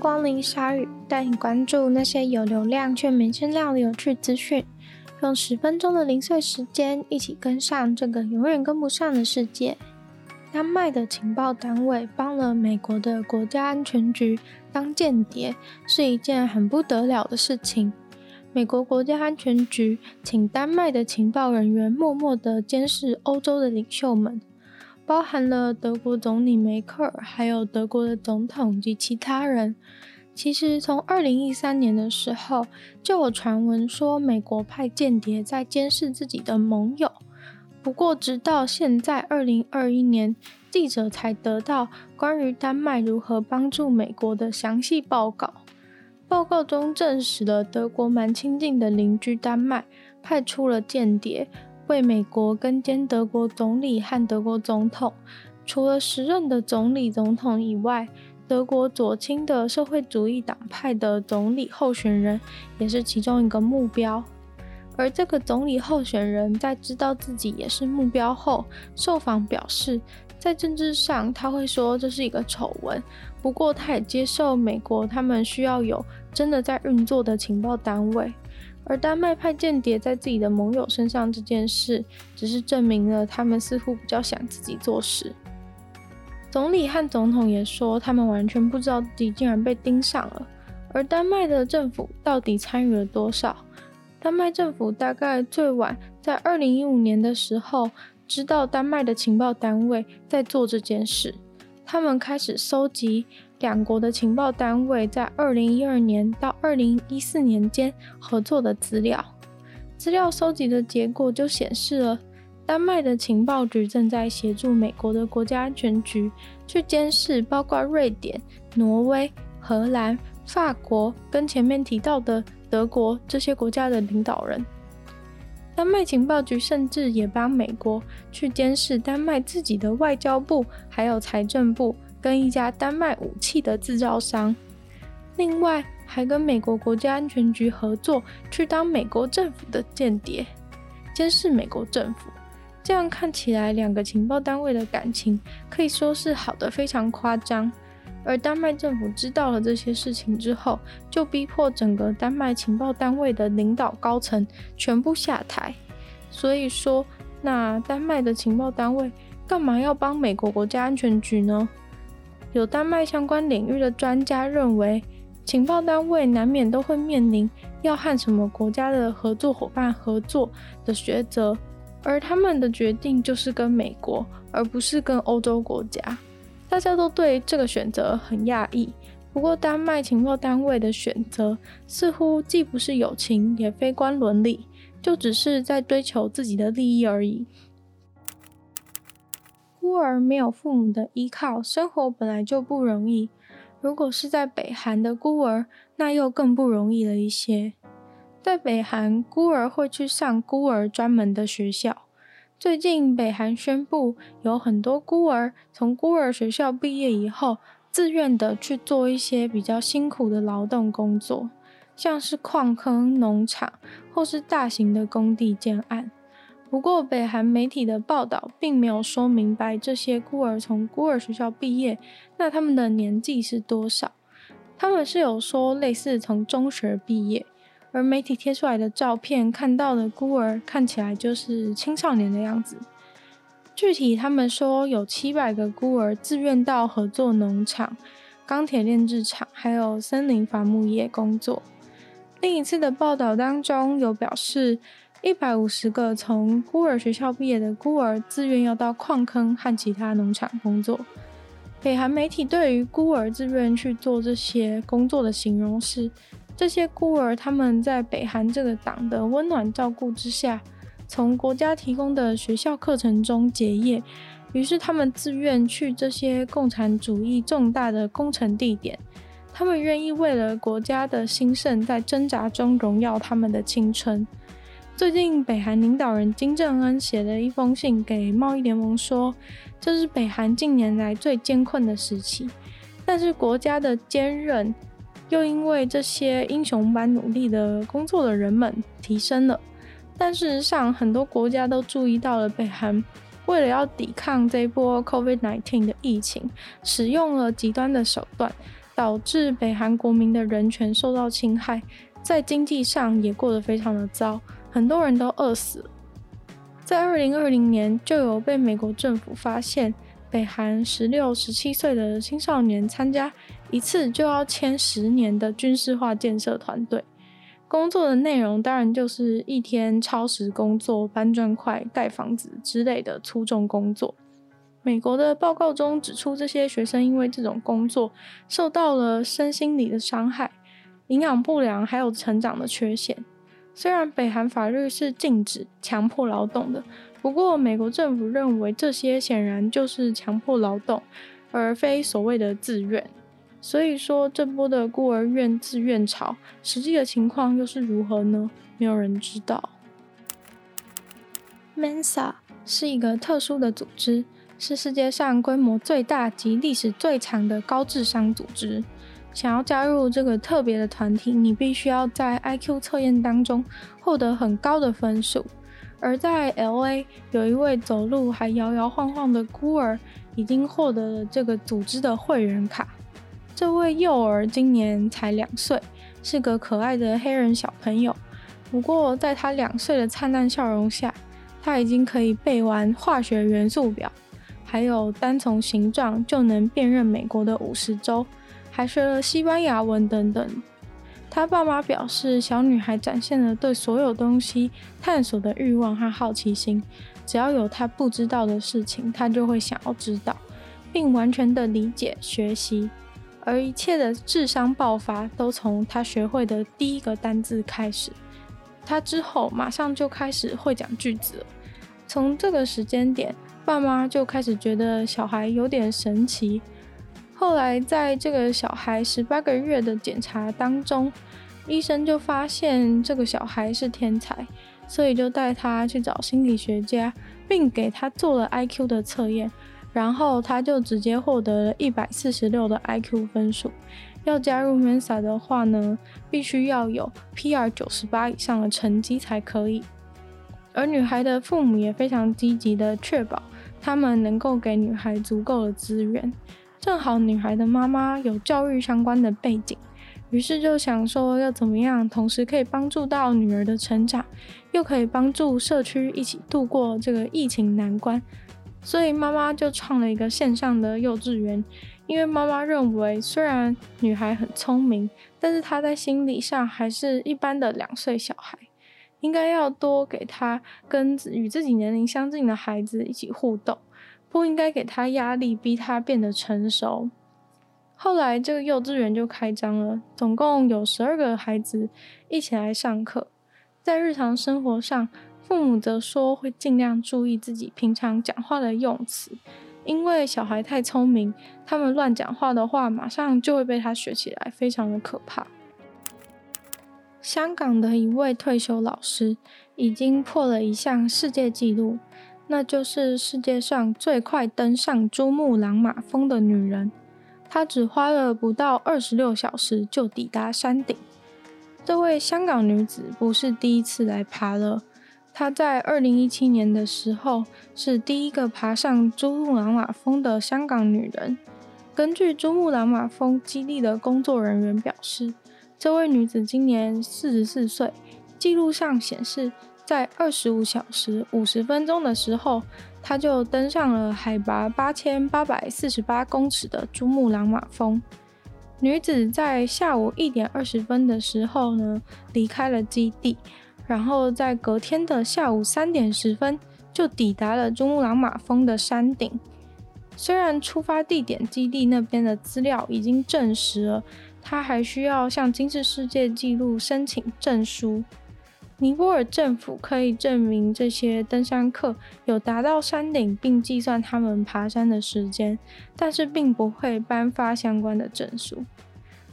光临鲨鱼，带你关注那些有流量却没声量的有趣资讯。用十分钟的零碎时间，一起跟上这个永远跟不上的世界。丹麦的情报单位帮了美国的国家安全局当间谍，是一件很不得了的事情。美国国家安全局请丹麦的情报人员默默地监视欧洲的领袖们。包含了德国总理梅克尔，还有德国的总统及其他人。其实从二零一三年的时候，就有传闻说美国派间谍在监视自己的盟友。不过直到现在二零二一年，记者才得到关于丹麦如何帮助美国的详细报告。报告中证实了德国蛮亲近的邻居丹麦派出了间谍。为美国跟监德国总理和德国总统，除了时任的总理总统以外，德国左倾的社会主义党派的总理候选人也是其中一个目标。而这个总理候选人在知道自己也是目标后，受访表示，在政治上他会说这是一个丑闻，不过他也接受美国他们需要有真的在运作的情报单位。而丹麦派间谍在自己的盟友身上这件事，只是证明了他们似乎比较想自己做事。总理和总统也说，他们完全不知道自己竟然被盯上了。而丹麦的政府到底参与了多少？丹麦政府大概最晚在二零一五年的时候，知道丹麦的情报单位在做这件事，他们开始搜集。两国的情报单位在二零一二年到二零一四年间合作的资料，资料收集的结果就显示了，丹麦的情报局正在协助美国的国家安全局去监视包括瑞典、挪威、荷兰、法国跟前面提到的德国这些国家的领导人。丹麦情报局甚至也帮美国去监视丹麦自己的外交部还有财政部。跟一家丹麦武器的制造商，另外还跟美国国家安全局合作，去当美国政府的间谍，监视美国政府。这样看起来，两个情报单位的感情可以说是好得非常夸张。而丹麦政府知道了这些事情之后，就逼迫整个丹麦情报单位的领导高层全部下台。所以说，那丹麦的情报单位干嘛要帮美国国家安全局呢？有丹麦相关领域的专家认为，情报单位难免都会面临要和什么国家的合作伙伴合作的抉择，而他们的决定就是跟美国，而不是跟欧洲国家。大家都对这个选择很讶异。不过，丹麦情报单位的选择似乎既不是友情，也非关伦理，就只是在追求自己的利益而已。孤儿没有父母的依靠，生活本来就不容易。如果是在北韩的孤儿，那又更不容易了一些。在北韩，孤儿会去上孤儿专门的学校。最近，北韩宣布有很多孤儿从孤儿学校毕业以后，自愿的去做一些比较辛苦的劳动工作，像是矿坑、农场或是大型的工地建案。不过，北韩媒体的报道并没有说明白这些孤儿从孤儿学校毕业，那他们的年纪是多少？他们是有说类似从中学毕业，而媒体贴出来的照片看到的孤儿看起来就是青少年的样子。具体他们说有七百个孤儿自愿到合作农场、钢铁炼制厂还有森林伐木业工作。另一次的报道当中有表示。一百五十个从孤儿学校毕业的孤儿自愿要到矿坑和其他农场工作。北韩媒体对于孤儿自愿去做这些工作的形容是：这些孤儿他们在北韩这个党的温暖照顾之下，从国家提供的学校课程中结业，于是他们自愿去这些共产主义重大的工程地点，他们愿意为了国家的兴盛在挣扎中荣耀他们的青春。最近，北韩领导人金正恩写了一封信给贸易联盟，说这是北韩近年来最艰困的时期，但是国家的坚韧又因为这些英雄般努力的工作的人们提升了。但事实上，很多国家都注意到了北韩为了要抵抗这一波 COVID-19 的疫情，使用了极端的手段。导致北韩国民的人权受到侵害，在经济上也过得非常的糟，很多人都饿死。在二零二零年，就有被美国政府发现，北韩十六、十七岁的青少年参加一次就要签十年的军事化建设团队，工作的内容当然就是一天超时工作、搬砖块、盖房子之类的粗重工作。美国的报告中指出，这些学生因为这种工作受到了身心理的伤害、营养不良，还有成长的缺陷。虽然北韩法律是禁止强迫劳动的，不过美国政府认为这些显然就是强迫劳动，而非所谓的自愿。所以说，这波的孤儿院自愿潮，实际的情况又是如何呢？没有人知道。Mensa 是一个特殊的组织，是世界上规模最大及历史最长的高智商组织。想要加入这个特别的团体，你必须要在 IQ 测验当中获得很高的分数。而在 LA，有一位走路还摇摇晃晃的孤儿，已经获得了这个组织的会员卡。这位幼儿今年才两岁，是个可爱的黑人小朋友。不过，在他两岁的灿烂笑容下，他已经可以背完化学元素表，还有单从形状就能辨认美国的五十州。还学了西班牙文等等。他爸妈表示，小女孩展现了对所有东西探索的欲望和好奇心。只要有她不知道的事情，她就会想要知道，并完全的理解学习。而一切的智商爆发都从她学会的第一个单字开始。她之后马上就开始会讲句子了。从这个时间点，爸妈就开始觉得小孩有点神奇。后来，在这个小孩十八个月的检查当中，医生就发现这个小孩是天才，所以就带他去找心理学家，并给他做了 IQ 的测验，然后他就直接获得了一百四十六的 IQ 分数。要加入 Mensa 的话呢，必须要有 PR 九十八以上的成绩才可以。而女孩的父母也非常积极的确保他们能够给女孩足够的资源。正好女孩的妈妈有教育相关的背景，于是就想说要怎么样，同时可以帮助到女儿的成长，又可以帮助社区一起度过这个疫情难关，所以妈妈就创了一个线上的幼稚园。因为妈妈认为，虽然女孩很聪明，但是她在心理上还是一般的两岁小孩，应该要多给她跟与自己年龄相近的孩子一起互动。不应该给他压力，逼他变得成熟。后来这个幼稚园就开张了，总共有十二个孩子一起来上课。在日常生活上，父母则说会尽量注意自己平常讲话的用词，因为小孩太聪明，他们乱讲话的话，马上就会被他学起来，非常的可怕。香港的一位退休老师已经破了一项世界纪录。那就是世界上最快登上珠穆朗玛峰的女人，她只花了不到二十六小时就抵达山顶。这位香港女子不是第一次来爬了，她在二零一七年的时候是第一个爬上珠穆朗玛峰的香港女人。根据珠穆朗玛峰基地的工作人员表示，这位女子今年四十四岁，记录上显示。在二十五小时五十分钟的时候，他就登上了海拔八千八百四十八公尺的珠穆朗玛峰。女子在下午一点二十分的时候呢，离开了基地，然后在隔天的下午三点十分就抵达了珠穆朗玛峰的山顶。虽然出发地点基地那边的资料已经证实了，她还需要向吉尼斯世界纪录申请证书。尼泊尔政府可以证明这些登山客有达到山顶，并计算他们爬山的时间，但是并不会颁发相关的证书。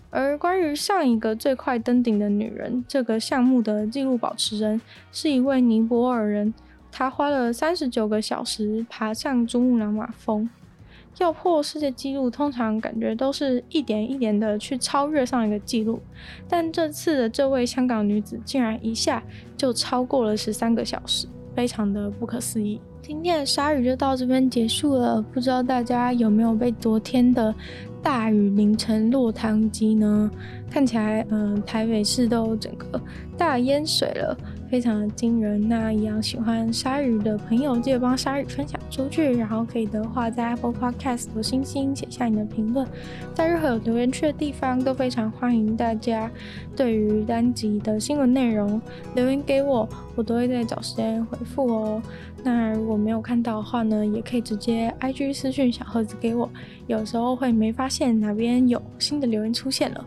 而关于上一个最快登顶的女人，这个项目的纪录保持人是一位尼泊尔人，她花了三十九个小时爬上珠穆朗玛峰。要破世界纪录，通常感觉都是一点一点的去超越上一个纪录，但这次的这位香港女子竟然一下就超过了十三个小时，非常的不可思议。今天的鲨鱼就到这边结束了，不知道大家有没有被昨天的大雨淋成落汤鸡呢？看起来，嗯、台北市都整个大淹水了。非常的惊人。那一样喜欢鲨鱼的朋友，记得帮鲨鱼分享出去。然后可以的话，在 Apple Podcast 的星星写下你的评论，在任何有留言区的地方都非常欢迎大家。对于单集的新闻内容留言给我，我都会再找时间回复哦。那如果没有看到的话呢，也可以直接 IG 私讯小盒子给我。有时候会没发现哪边有新的留言出现了。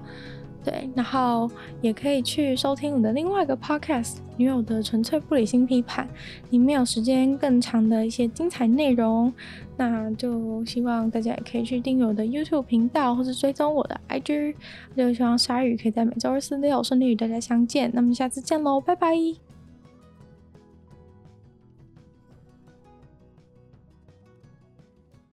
对，然后也可以去收听我的另外一个 podcast《女友的纯粹不理性批判》，里面有时间更长的一些精彩内容。那就希望大家也可以去订阅我的 YouTube 频道，或是追踪我的 IG。就希望鲨鱼可以在每周二、四、六顺利与大家相见。那么下次见喽，拜拜。